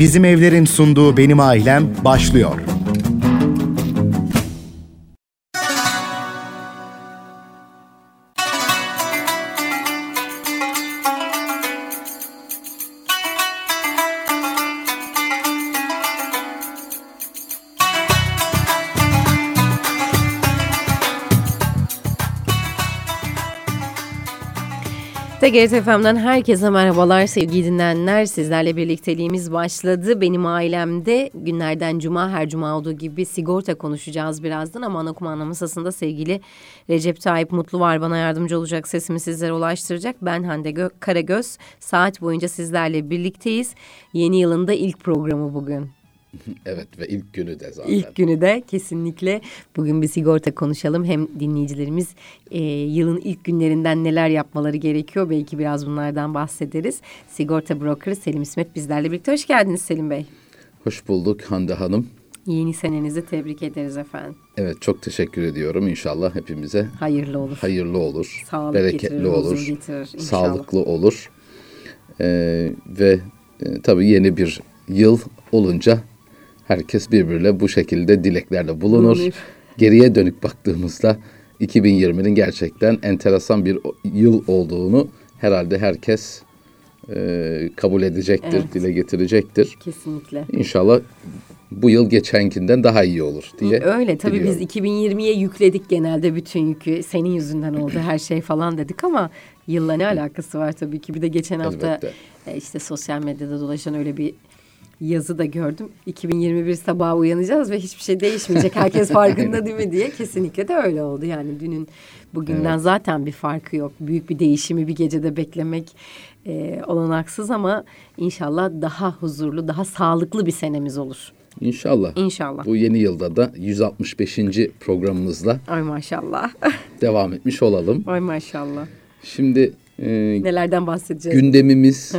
Bizim Evler'in sunduğu Benim Ailem başlıyor. TGRT FM'den herkese merhabalar sevgili dinleyenler. Sizlerle birlikteliğimiz başladı. Benim ailemde günlerden cuma her cuma olduğu gibi sigorta konuşacağız birazdan. Ama ana kumanda masasında sevgili Recep Tayyip Mutlu var. Bana yardımcı olacak sesimi sizlere ulaştıracak. Ben Hande Gö Karagöz. Saat boyunca sizlerle birlikteyiz. Yeni yılında ilk programı bugün. Evet ve ilk günü de zaten. İlk günü de kesinlikle bugün bir sigorta konuşalım. Hem dinleyicilerimiz e, yılın ilk günlerinden neler yapmaları gerekiyor. Belki biraz bunlardan bahsederiz. Sigorta brokeri Selim İsmet bizlerle birlikte. Hoş geldiniz Selim Bey. Hoş bulduk Hande Hanım. Yeni senenizi tebrik ederiz efendim. Evet çok teşekkür ediyorum. İnşallah hepimize hayırlı olur. Hayırlı olur. Sağlık bereketli getirir, olur. Getirir, sağlıklı olur. Ee, ve e, tabii yeni bir yıl olunca herkes birbirine bu şekilde dileklerle bulunur. Bulunur. Geriye dönük baktığımızda 2020'nin gerçekten enteresan bir yıl olduğunu herhalde herkes e, kabul edecektir, evet. dile getirecektir. Kesinlikle. İnşallah bu yıl geçenkinden daha iyi olur diye. Öyle tabii diliyorum. biz 2020'ye yükledik genelde bütün yükü. Senin yüzünden oldu her şey falan dedik ama yılla ne alakası var tabii ki. Bir de geçen hafta Elbette. İşte sosyal medyada dolaşan öyle bir yazı da gördüm. 2021 sabahı uyanacağız ve hiçbir şey değişmeyecek. Herkes farkında değil mi diye. Kesinlikle de öyle oldu. Yani dünün bugünden evet. zaten bir farkı yok. Büyük bir değişimi bir gecede beklemek e, olanaksız ama inşallah daha huzurlu, daha sağlıklı bir senemiz olur. İnşallah. İnşallah. Bu yeni yılda da 165. programımızla Ay maşallah. devam etmiş olalım. Ay maşallah. Şimdi e, nelerden bahsedeceğiz? Gündemimiz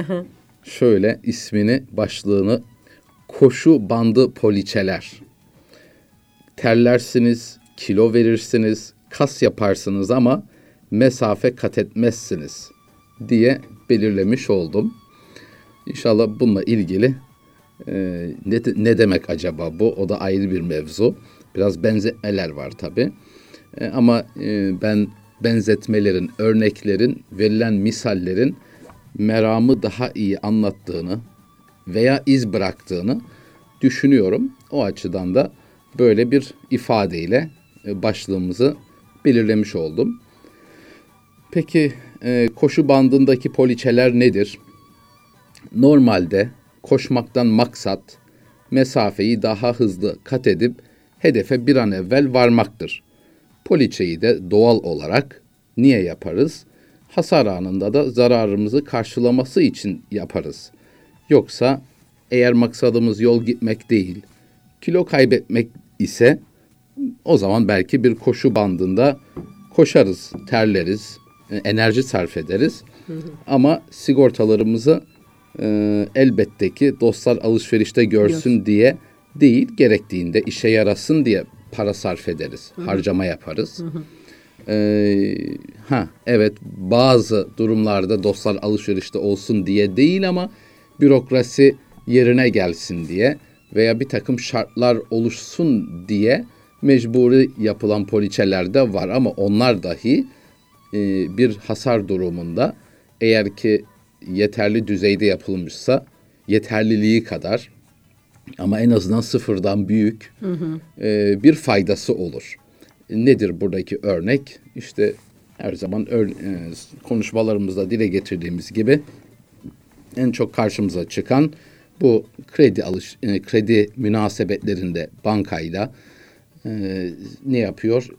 şöyle ismini, başlığını koşu bandı poliçeler. Terlersiniz, kilo verirsiniz, kas yaparsınız ama mesafe kat etmezsiniz diye belirlemiş oldum. İnşallah bununla ilgili e, ne, ne demek acaba bu? O da ayrı bir mevzu. Biraz benzetmeler var tabi. E, ama e, ben benzetmelerin, örneklerin, verilen misallerin meramı daha iyi anlattığını veya iz bıraktığını düşünüyorum. O açıdan da böyle bir ifadeyle e, başlığımızı belirlemiş oldum. Peki e, koşu bandındaki poliçeler nedir? Normalde koşmaktan maksat mesafeyi daha hızlı kat edip hedefe bir an evvel varmaktır. Poliçeyi de doğal olarak niye yaparız? Hasar anında da zararımızı karşılaması için yaparız. Yoksa eğer maksadımız yol gitmek değil, kilo kaybetmek ise o zaman belki bir koşu bandında koşarız, terleriz, e, enerji sarf ederiz. Ama sigortalarımızı e, elbette ki dostlar alışverişte görsün Gör. diye değil, gerektiğinde işe yarasın diye para sarf ederiz, hı hı. harcama yaparız. Hı hı. Ee, ha evet bazı durumlarda dostlar alışverişte olsun diye değil ama bürokrasi yerine gelsin diye veya bir takım şartlar oluşsun diye mecburi yapılan poliçeler de var ama onlar dahi e, bir hasar durumunda eğer ki yeterli düzeyde yapılmışsa yeterliliği kadar ama en azından sıfırdan büyük hı hı. E, bir faydası olur. Nedir buradaki örnek? İşte her zaman ör, e, konuşmalarımızda dile getirdiğimiz gibi en çok karşımıza çıkan bu kredi alış e, kredi münasebetlerinde bankayla e, ne yapıyor?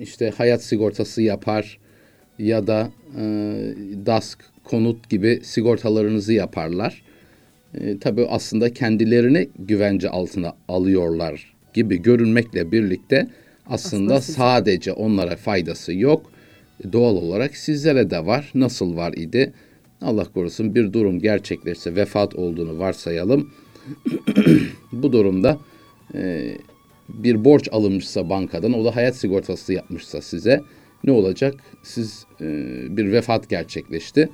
İşte hayat sigortası yapar ya da e, DASK, konut gibi sigortalarınızı yaparlar. E, tabii aslında kendilerini güvence altına alıyorlar gibi görünmekle birlikte aslında, aslında sadece onlara faydası yok. Doğal olarak sizlere de var. Nasıl var idi? Allah korusun bir durum gerçekleşse vefat olduğunu varsayalım. Bu durumda e, bir borç alınmışsa bankadan o da hayat sigortası yapmışsa size ne olacak? Siz e, bir vefat gerçekleşti.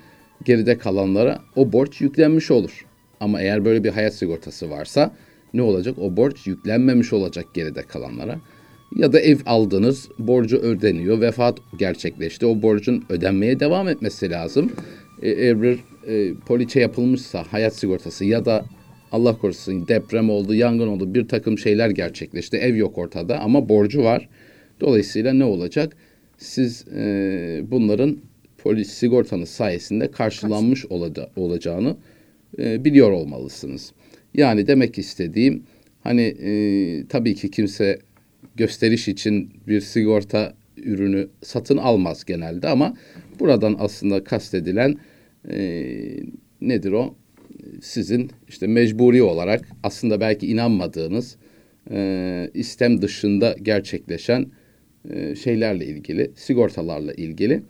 Geride kalanlara o borç yüklenmiş olur. Ama eğer böyle bir hayat sigortası varsa ne olacak? O borç yüklenmemiş olacak geride kalanlara. Ya da ev aldınız, borcu ödeniyor, vefat gerçekleşti. O borcun ödenmeye devam etmesi lazım. E, eğer bir e, poliçe yapılmışsa hayat sigortası ya da Allah korusun deprem oldu, yangın oldu, bir takım şeyler gerçekleşti. Ev yok ortada ama borcu var. Dolayısıyla ne olacak? Siz e, bunların polis sigortanız sayesinde karşılanmış olaca- olacağını e, biliyor olmalısınız. Yani demek istediğim hani e, tabii ki kimse gösteriş için bir sigorta ürünü satın almaz genelde ama buradan aslında kastedilen e, nedir o? Sizin işte mecburi olarak aslında belki inanmadığınız e, istem dışında gerçekleşen e, şeylerle ilgili, sigortalarla ilgili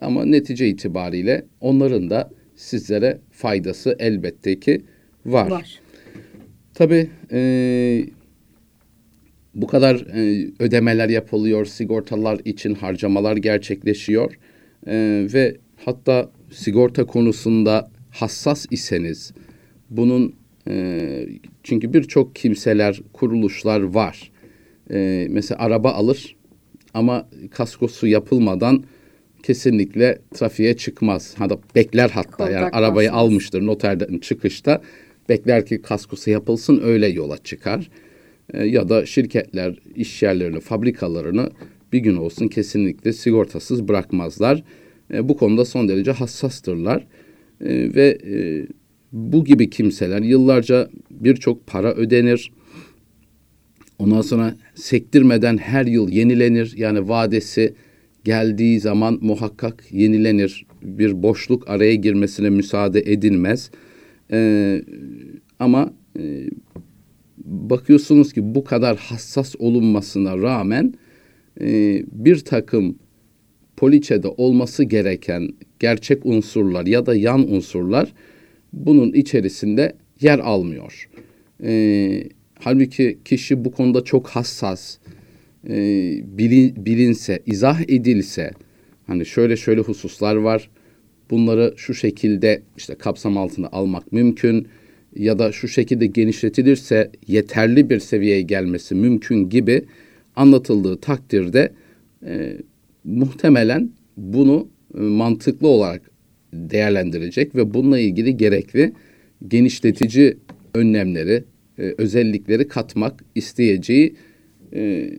ama netice itibariyle onların da sizlere faydası elbette ki var. Var. Tabii e, bu kadar e, ödemeler yapılıyor, sigortalar için harcamalar gerçekleşiyor E, ve hatta sigorta konusunda hassas iseniz bunun e, çünkü birçok kimseler, kuruluşlar var. E, mesela araba alır ama kaskosu yapılmadan kesinlikle trafiğe çıkmaz. Hatta bekler hatta yani Kontak arabayı basmaz. almıştır noterden çıkışta bekler ki kaskosu yapılsın öyle yola çıkar. E, ya da şirketler iş yerlerini, fabrikalarını bir gün olsun kesinlikle sigortasız bırakmazlar. E, bu konuda son derece hassastırlar. E, ve e, bu gibi kimseler yıllarca birçok para ödenir. Ondan sonra sektirmeden her yıl yenilenir. Yani vadesi geldiği zaman muhakkak yenilenir. Bir boşluk araya girmesine müsaade edilmez. Ee, ama e, bakıyorsunuz ki bu kadar hassas olunmasına rağmen e, bir takım poliçede olması gereken gerçek unsurlar ya da yan unsurlar bunun içerisinde yer almıyor. Ee, halbuki kişi bu konuda çok hassas, e, bilin, bilinse, izah edilse, hani şöyle şöyle hususlar var, bunları şu şekilde işte kapsam altına almak mümkün ya da şu şekilde genişletilirse yeterli bir seviyeye gelmesi mümkün gibi anlatıldığı takdirde e, muhtemelen bunu e, mantıklı olarak değerlendirecek ve bununla ilgili gerekli genişletici önlemleri, e, özellikleri katmak isteyeceği e,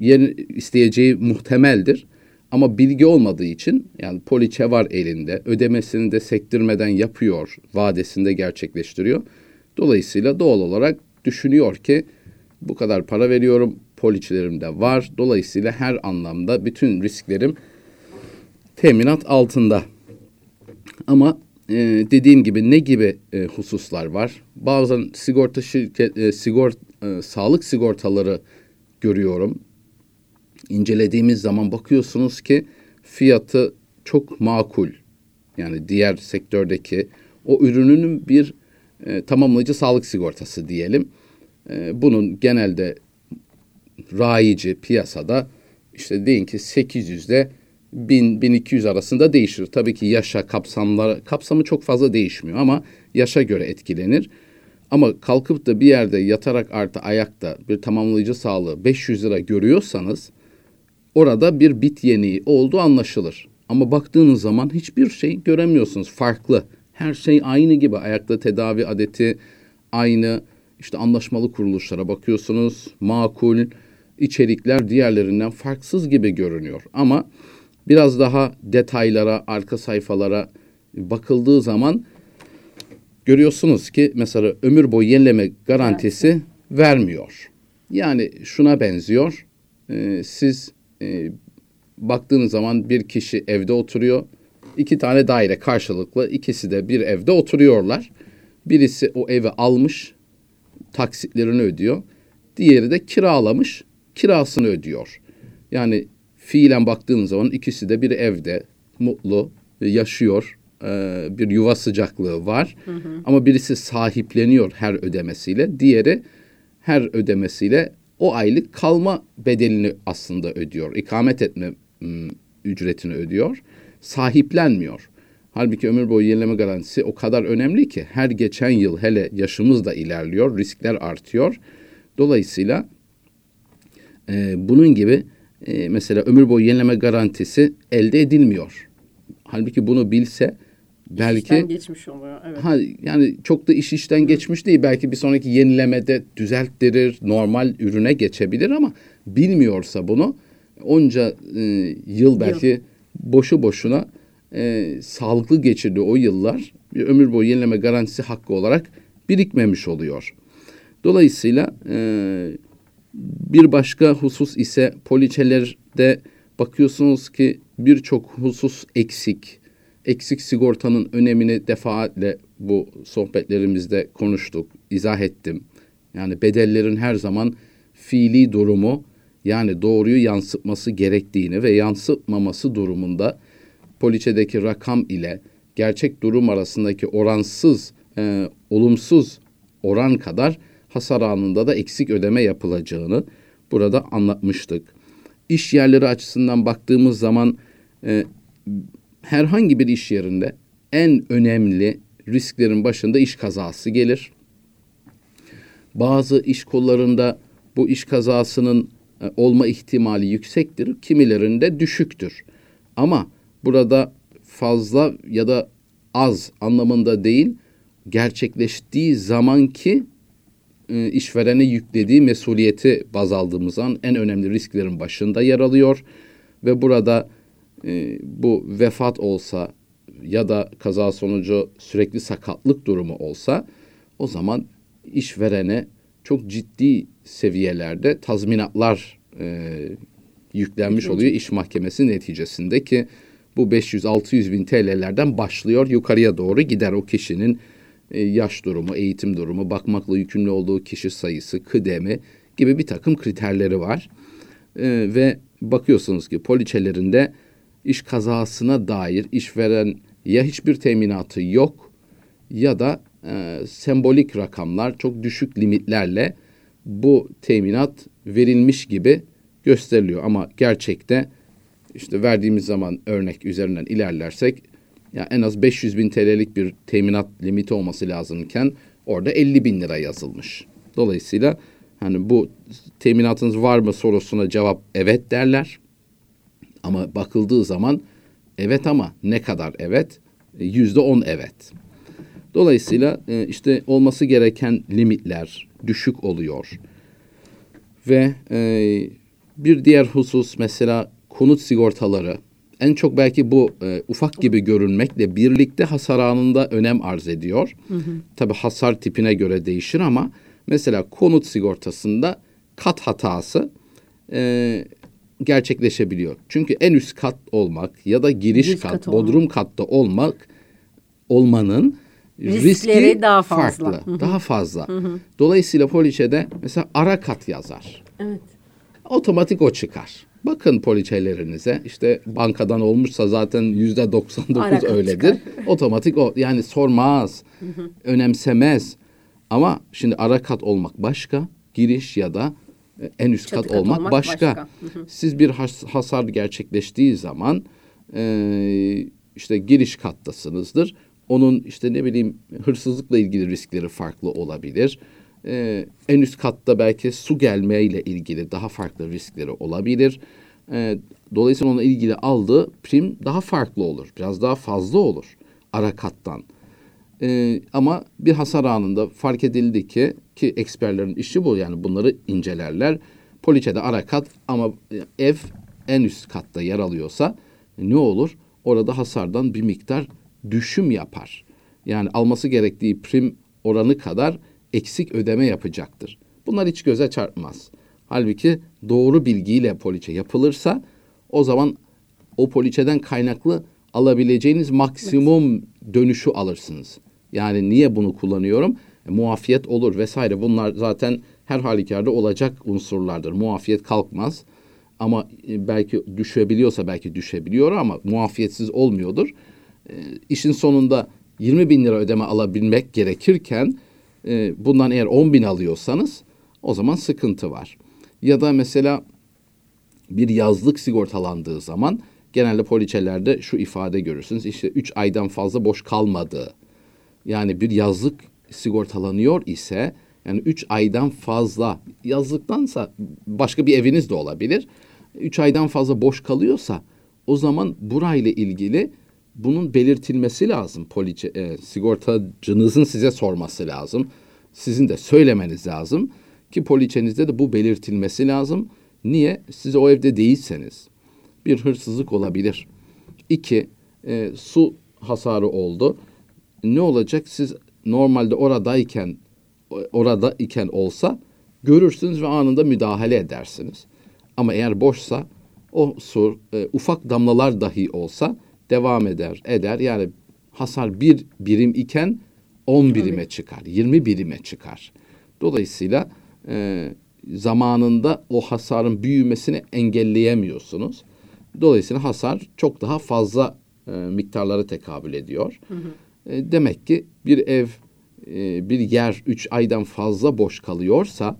yer, isteyeceği muhtemeldir. Ama bilgi olmadığı için yani poliçe var elinde, ödemesini de sektirmeden yapıyor, vadesinde gerçekleştiriyor. Dolayısıyla doğal olarak düşünüyor ki bu kadar para veriyorum, poliçelerim de var. Dolayısıyla her anlamda bütün risklerim teminat altında. Ama e, dediğim gibi ne gibi e, hususlar var? Bazen sigorta şirket, e, sigor, e, sağlık sigortaları görüyorum. İncelediğimiz zaman bakıyorsunuz ki fiyatı çok makul. Yani diğer sektördeki o ürünün bir e, tamamlayıcı sağlık sigortası diyelim. E, bunun genelde rayici piyasada işte deyin ki 800'de 1000-1200 arasında değişir. Tabii ki yaşa kapsamları kapsamı çok fazla değişmiyor ama yaşa göre etkilenir. Ama kalkıp da bir yerde yatarak artı ayakta bir tamamlayıcı sağlığı 500 lira görüyorsanız orada bir bit yeniği olduğu anlaşılır. Ama baktığınız zaman hiçbir şey göremiyorsunuz. Farklı. Her şey aynı gibi. Ayakta tedavi adeti aynı. İşte anlaşmalı kuruluşlara bakıyorsunuz. Makul içerikler diğerlerinden farksız gibi görünüyor. Ama biraz daha detaylara, arka sayfalara bakıldığı zaman görüyorsunuz ki mesela ömür boyu yenileme garantisi vermiyor. Yani şuna benziyor. Ee, siz e, baktığınız zaman bir kişi evde oturuyor. iki tane daire karşılıklı ikisi de bir evde oturuyorlar. Birisi o evi almış, taksitlerini ödüyor. Diğeri de kiralamış, kirasını ödüyor. Yani fiilen baktığınız zaman ikisi de bir evde mutlu yaşıyor. Ee, bir yuva sıcaklığı var. Hı hı. Ama birisi sahipleniyor her ödemesiyle. Diğeri her ödemesiyle o aylık kalma bedelini aslında ödüyor. İkamet etme ım, ücretini ödüyor. Sahiplenmiyor. Halbuki ömür boyu yenileme garantisi o kadar önemli ki her geçen yıl hele yaşımız da ilerliyor, riskler artıyor. Dolayısıyla e, bunun gibi e, mesela ömür boyu yenileme garantisi elde edilmiyor. Halbuki bunu bilse belki İşten geçmiş oluyor. Evet. ha, yani çok da iş işten geçmiş değil. Belki bir sonraki yenilemede düzelttirir, normal ürüne geçebilir ama bilmiyorsa bunu onca e, yıl belki boşu boşuna e, sağlıklı geçirdiği o yıllar bir ömür boyu yenileme garantisi hakkı olarak birikmemiş oluyor. Dolayısıyla e, bir başka husus ise poliçelerde bakıyorsunuz ki birçok husus eksik. Eksik sigortanın önemini defaatle bu sohbetlerimizde konuştuk, izah ettim. Yani bedellerin her zaman fiili durumu yani doğruyu yansıtması gerektiğini ve yansıtmaması durumunda poliçedeki rakam ile gerçek durum arasındaki oransız, e, olumsuz oran kadar hasar anında da eksik ödeme yapılacağını burada anlatmıştık. İş yerleri açısından baktığımız zaman e, herhangi bir iş yerinde en önemli risklerin başında iş kazası gelir. Bazı iş kollarında bu iş kazasının e, olma ihtimali yüksektir, kimilerinde düşüktür. Ama burada fazla ya da az anlamında değil, gerçekleştiği zamanki e, işverene yüklediği mesuliyeti baz aldığımız an en önemli risklerin başında yer alıyor ve burada e, bu vefat olsa ya da kaza sonucu sürekli sakatlık durumu olsa o zaman işverene çok ciddi seviyelerde tazminatlar e, yüklenmiş oluyor iş mahkemesi neticesinde ki bu 500-600 bin TL'lerden başlıyor yukarıya doğru gider o kişinin e, yaş durumu, eğitim durumu, bakmakla yükümlü olduğu kişi sayısı, kıdemi gibi bir takım kriterleri var. E, ve bakıyorsunuz ki poliçelerinde iş kazasına dair işveren ya hiçbir teminatı yok ya da e, sembolik rakamlar çok düşük limitlerle bu teminat verilmiş gibi gösteriliyor. Ama gerçekte işte verdiğimiz zaman örnek üzerinden ilerlersek ya en az 500 bin TL'lik bir teminat limiti olması lazımken orada 50 bin lira yazılmış. Dolayısıyla hani bu teminatınız var mı sorusuna cevap evet derler. Ama bakıldığı zaman evet ama ne kadar evet? Yüzde on evet. Dolayısıyla e, işte olması gereken limitler düşük oluyor. Ve e, bir diğer husus mesela konut sigortaları en çok belki bu e, ufak gibi görünmekle birlikte hasar anında önem arz ediyor. Hı hı. Tabii hasar tipine göre değişir ama mesela konut sigortasında kat hatası e, gerçekleşebiliyor. Çünkü en üst kat olmak ya da giriş kat, kat bodrum katta olmak olmanın riskleri riski daha fazla. farklı, Hı-hı. daha fazla. Hı-hı. Dolayısıyla poliçede mesela ara kat yazar. Evet. Otomatik o çıkar. Bakın poliçelerinize işte bankadan olmuşsa zaten yüzde 99 öyledir. Otomatik o yani sormaz, önemsemez. Ama şimdi ara kat olmak başka, giriş ya da en üst kat, kat olmak, olmak başka. başka. Siz bir has, hasar gerçekleştiği zaman e, işte giriş kattasınızdır. Onun işte ne bileyim hırsızlıkla ilgili riskleri farklı olabilir. Ee, en üst katta belki su gelmeyle ilgili daha farklı riskleri olabilir. Ee, dolayısıyla onunla ilgili aldığı prim daha farklı olur. Biraz daha fazla olur ara kattan. Ee, ama bir hasar anında fark edildi ki ki eksperlerin işi bu yani bunları incelerler. Poliçede ara kat ama ev en üst katta yer alıyorsa ne olur? Orada hasardan bir miktar düşüm yapar. Yani alması gerektiği prim oranı kadar eksik ödeme yapacaktır. Bunlar hiç göze çarpmaz. Halbuki doğru bilgiyle poliçe yapılırsa o zaman o poliçeden kaynaklı alabileceğiniz maksimum dönüşü alırsınız. Yani niye bunu kullanıyorum? E, muafiyet olur vesaire. Bunlar zaten her halükarda olacak unsurlardır. Muafiyet kalkmaz. Ama e, belki düşebiliyorsa belki düşebiliyor ama muafiyetsiz olmuyordur. E, işin sonunda 20 bin lira ödeme alabilmek gerekirken e, bundan eğer 10 bin alıyorsanız o zaman sıkıntı var. Ya da mesela bir yazlık sigortalandığı zaman genelde poliçelerde şu ifade görürsünüz. İşte 3 aydan fazla boş kalmadığı. Yani bir yazlık sigortalanıyor ise yani 3 aydan fazla yazlıktansa başka bir eviniz de olabilir. 3 aydan fazla boş kalıyorsa o zaman burayla ilgili bunun belirtilmesi lazım. Poliçe, e, sigortacınızın size sorması lazım. Sizin de söylemeniz lazım ki poliçenizde de bu belirtilmesi lazım. Niye? Siz o evde değilseniz bir hırsızlık olabilir. İki, e, su hasarı oldu. Ne olacak? Siz normalde oradayken orada iken olsa görürsünüz ve anında müdahale edersiniz. Ama eğer boşsa o su e, ufak damlalar dahi olsa devam eder, eder. Yani hasar bir birim iken 10 birime çıkar, 20 birime çıkar. Dolayısıyla e, zamanında o hasarın büyümesini engelleyemiyorsunuz. Dolayısıyla hasar çok daha fazla e, miktarlara tekabül ediyor. Hı hı. E, demek ki bir ev, e, bir yer üç aydan fazla boş kalıyorsa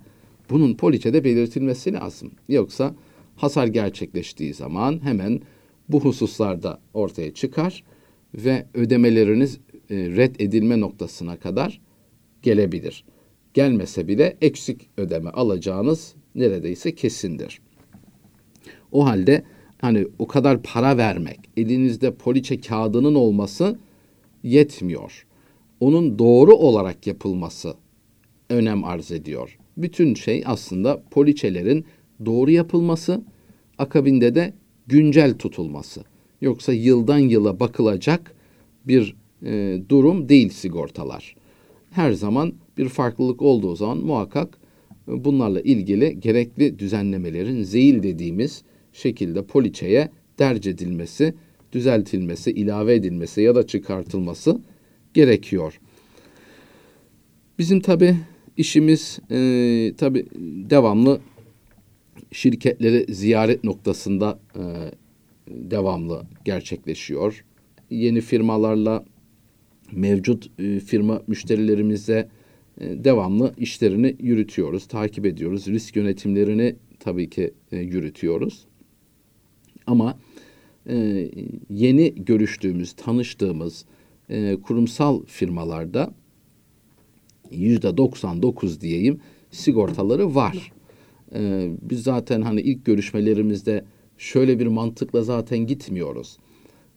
bunun poliçede belirtilmesi lazım. Yoksa hasar gerçekleştiği zaman hemen bu hususlarda ortaya çıkar ve ödemeleriniz e, red edilme noktasına kadar gelebilir. Gelmese bile eksik ödeme alacağınız neredeyse kesindir. O halde hani o kadar para vermek, elinizde poliçe kağıdının olması yetmiyor. Onun doğru olarak yapılması önem arz ediyor. Bütün şey aslında poliçelerin doğru yapılması, akabinde de güncel tutulması. Yoksa yıldan yıla bakılacak bir e, durum değil sigortalar. Her zaman bir farklılık olduğu zaman muhakkak e, bunlarla ilgili gerekli düzenlemelerin zeyil dediğimiz şekilde poliçeye derc edilmesi, düzeltilmesi, ilave edilmesi ya da çıkartılması gerekiyor. Bizim tabi işimiz e, tabi devamlı şirketleri ziyaret noktasında e, devamlı gerçekleşiyor. Yeni firmalarla mevcut e, firma müşterilerimize e, devamlı işlerini yürütüyoruz, takip ediyoruz. Risk yönetimlerini tabii ki e, yürütüyoruz. Ama e, yeni görüştüğümüz, tanıştığımız e, kurumsal firmalarda yüzde 99 diyeyim sigortaları var. E, biz zaten hani ilk görüşmelerimizde şöyle bir mantıkla zaten gitmiyoruz.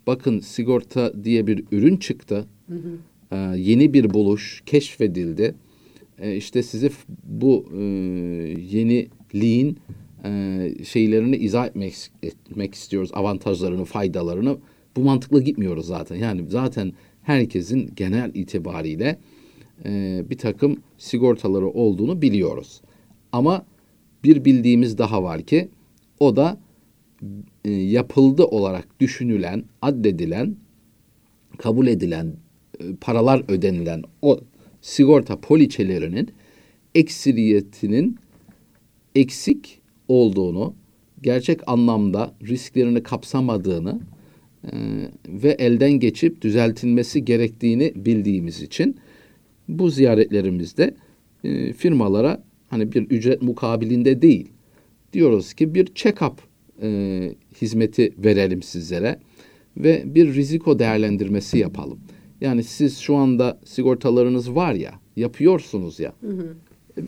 Bakın sigorta diye bir ürün çıktı. Hı hı. E, yeni bir buluş keşfedildi. E, işte size bu e, yeniliğin e, şeylerini izah etmek, etmek istiyoruz. Avantajlarını, faydalarını. Bu mantıkla gitmiyoruz zaten. Yani zaten herkesin genel itibariyle e, bir takım sigortaları olduğunu biliyoruz. Ama bir bildiğimiz daha var ki o da e, yapıldı olarak düşünülen, addedilen, kabul edilen, e, paralar ödenilen o sigorta poliçelerinin eksiliyetinin eksik olduğunu, gerçek anlamda risklerini kapsamadığını e, ve elden geçip düzeltilmesi gerektiğini bildiğimiz için bu ziyaretlerimizde e, firmalara hani bir ücret mukabilinde değil diyoruz ki bir check-up e, hizmeti verelim sizlere ve bir riziko değerlendirmesi yapalım. Yani siz şu anda sigortalarınız var ya, yapıyorsunuz ya. Hı hı.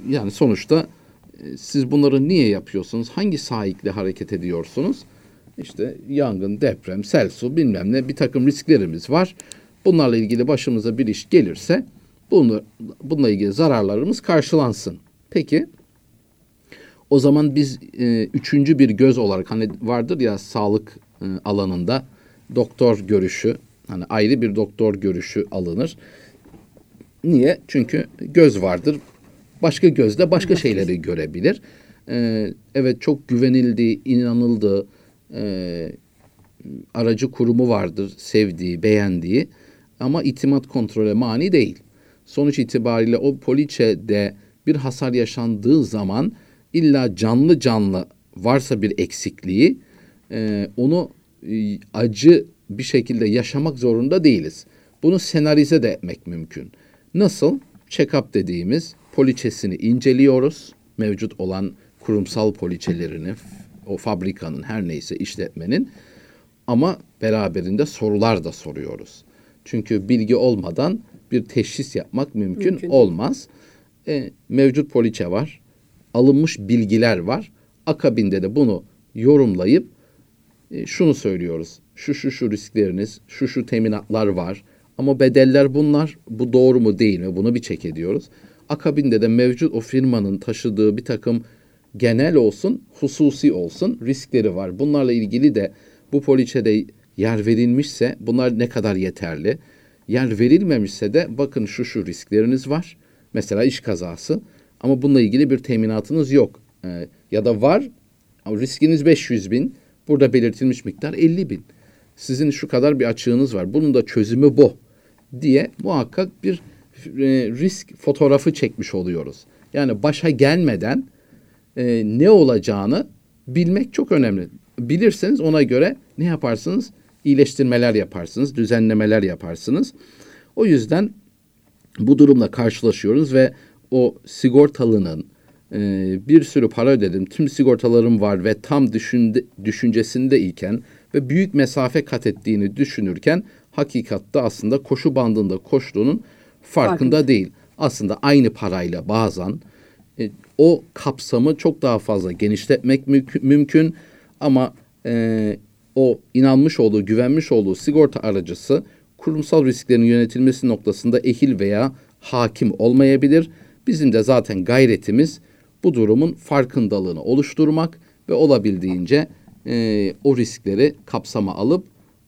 Yani sonuçta siz bunları niye yapıyorsunuz? Hangi sahikle hareket ediyorsunuz? İşte yangın, deprem, sel su bilmem ne bir takım risklerimiz var. Bunlarla ilgili başımıza bir iş gelirse bunu, bununla ilgili zararlarımız karşılansın. Peki o zaman biz e, üçüncü bir göz olarak hani vardır ya sağlık e, alanında doktor görüşü hani ayrı bir doktor görüşü alınır. Niye? Çünkü göz vardır. Başka gözle başka şeyleri görebilir. Ee, evet çok güvenildi, inanıldı. E, aracı kurumu vardır sevdiği, beğendiği ama itimat kontrole mani değil. Sonuç itibariyle o poliçede bir hasar yaşandığı zaman illa canlı canlı varsa bir eksikliği e, onu e, acı bir şekilde yaşamak zorunda değiliz. Bunu senarize de etmek mümkün. Nasıl? Check-up dediğimiz poliçesini inceliyoruz. Mevcut olan kurumsal poliçelerini, o fabrikanın her neyse işletmenin. ama beraberinde sorular da soruyoruz. Çünkü bilgi olmadan bir teşhis yapmak mümkün, mümkün. olmaz. E, mevcut poliçe var, alınmış bilgiler var. Akabinde de bunu yorumlayıp e, şunu söylüyoruz. Şu şu şu riskleriniz, şu şu teminatlar var. Ama bedeller bunlar. Bu doğru mu değil mi? Bunu bir çek ediyoruz. Akabinde de mevcut o firmanın taşıdığı bir takım genel olsun, hususi olsun riskleri var. Bunlarla ilgili de bu poliçede yer verilmişse bunlar ne kadar yeterli? Yer verilmemişse de bakın şu şu riskleriniz var. Mesela iş kazası ama bununla ilgili bir teminatınız yok. Ee, ya da var ama riskiniz 500 bin. Burada belirtilmiş miktar 50 bin. Sizin şu kadar bir açığınız var. Bunun da çözümü bu diye muhakkak bir risk fotoğrafı çekmiş oluyoruz. Yani başa gelmeden e, ne olacağını bilmek çok önemli. Bilirseniz ona göre ne yaparsınız? İyileştirmeler yaparsınız, düzenlemeler yaparsınız. O yüzden bu durumla karşılaşıyoruz ve o sigortalının e, bir sürü para ödedim, tüm sigortalarım var ve tam düşünde, düşüncesinde iken ve büyük mesafe kat ettiğini düşünürken hakikatte aslında koşu bandında koştuğunun farkında Farkında. değil. Aslında aynı parayla bazen e, o kapsamı çok daha fazla genişletmek mü- mümkün ama e, o inanmış olduğu, güvenmiş olduğu sigorta aracısı kurumsal risklerin yönetilmesi noktasında ehil veya hakim olmayabilir. Bizim de zaten gayretimiz bu durumun farkındalığını oluşturmak ve olabildiğince e, o riskleri kapsama alıp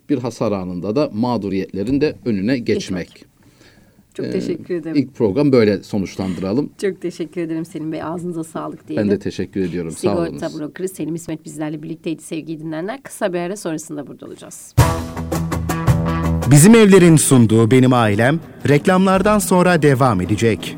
bir hasar anında da mağduriyetlerin de önüne geçmek. geçmek. Çok ee, teşekkür ederim. İlk program böyle sonuçlandıralım. Çok teşekkür ederim Selim Bey. Ağzınıza sağlık diyelim. Ben de teşekkür ediyorum. Sigorta Sağ olunuz. Sigorta brokeri Selim İsmet bizlerle birlikteydi sevgili dinleyenler. Kısa bir ara sonrasında burada olacağız. Bizim evlerin sunduğu Benim Ailem reklamlardan sonra devam edecek.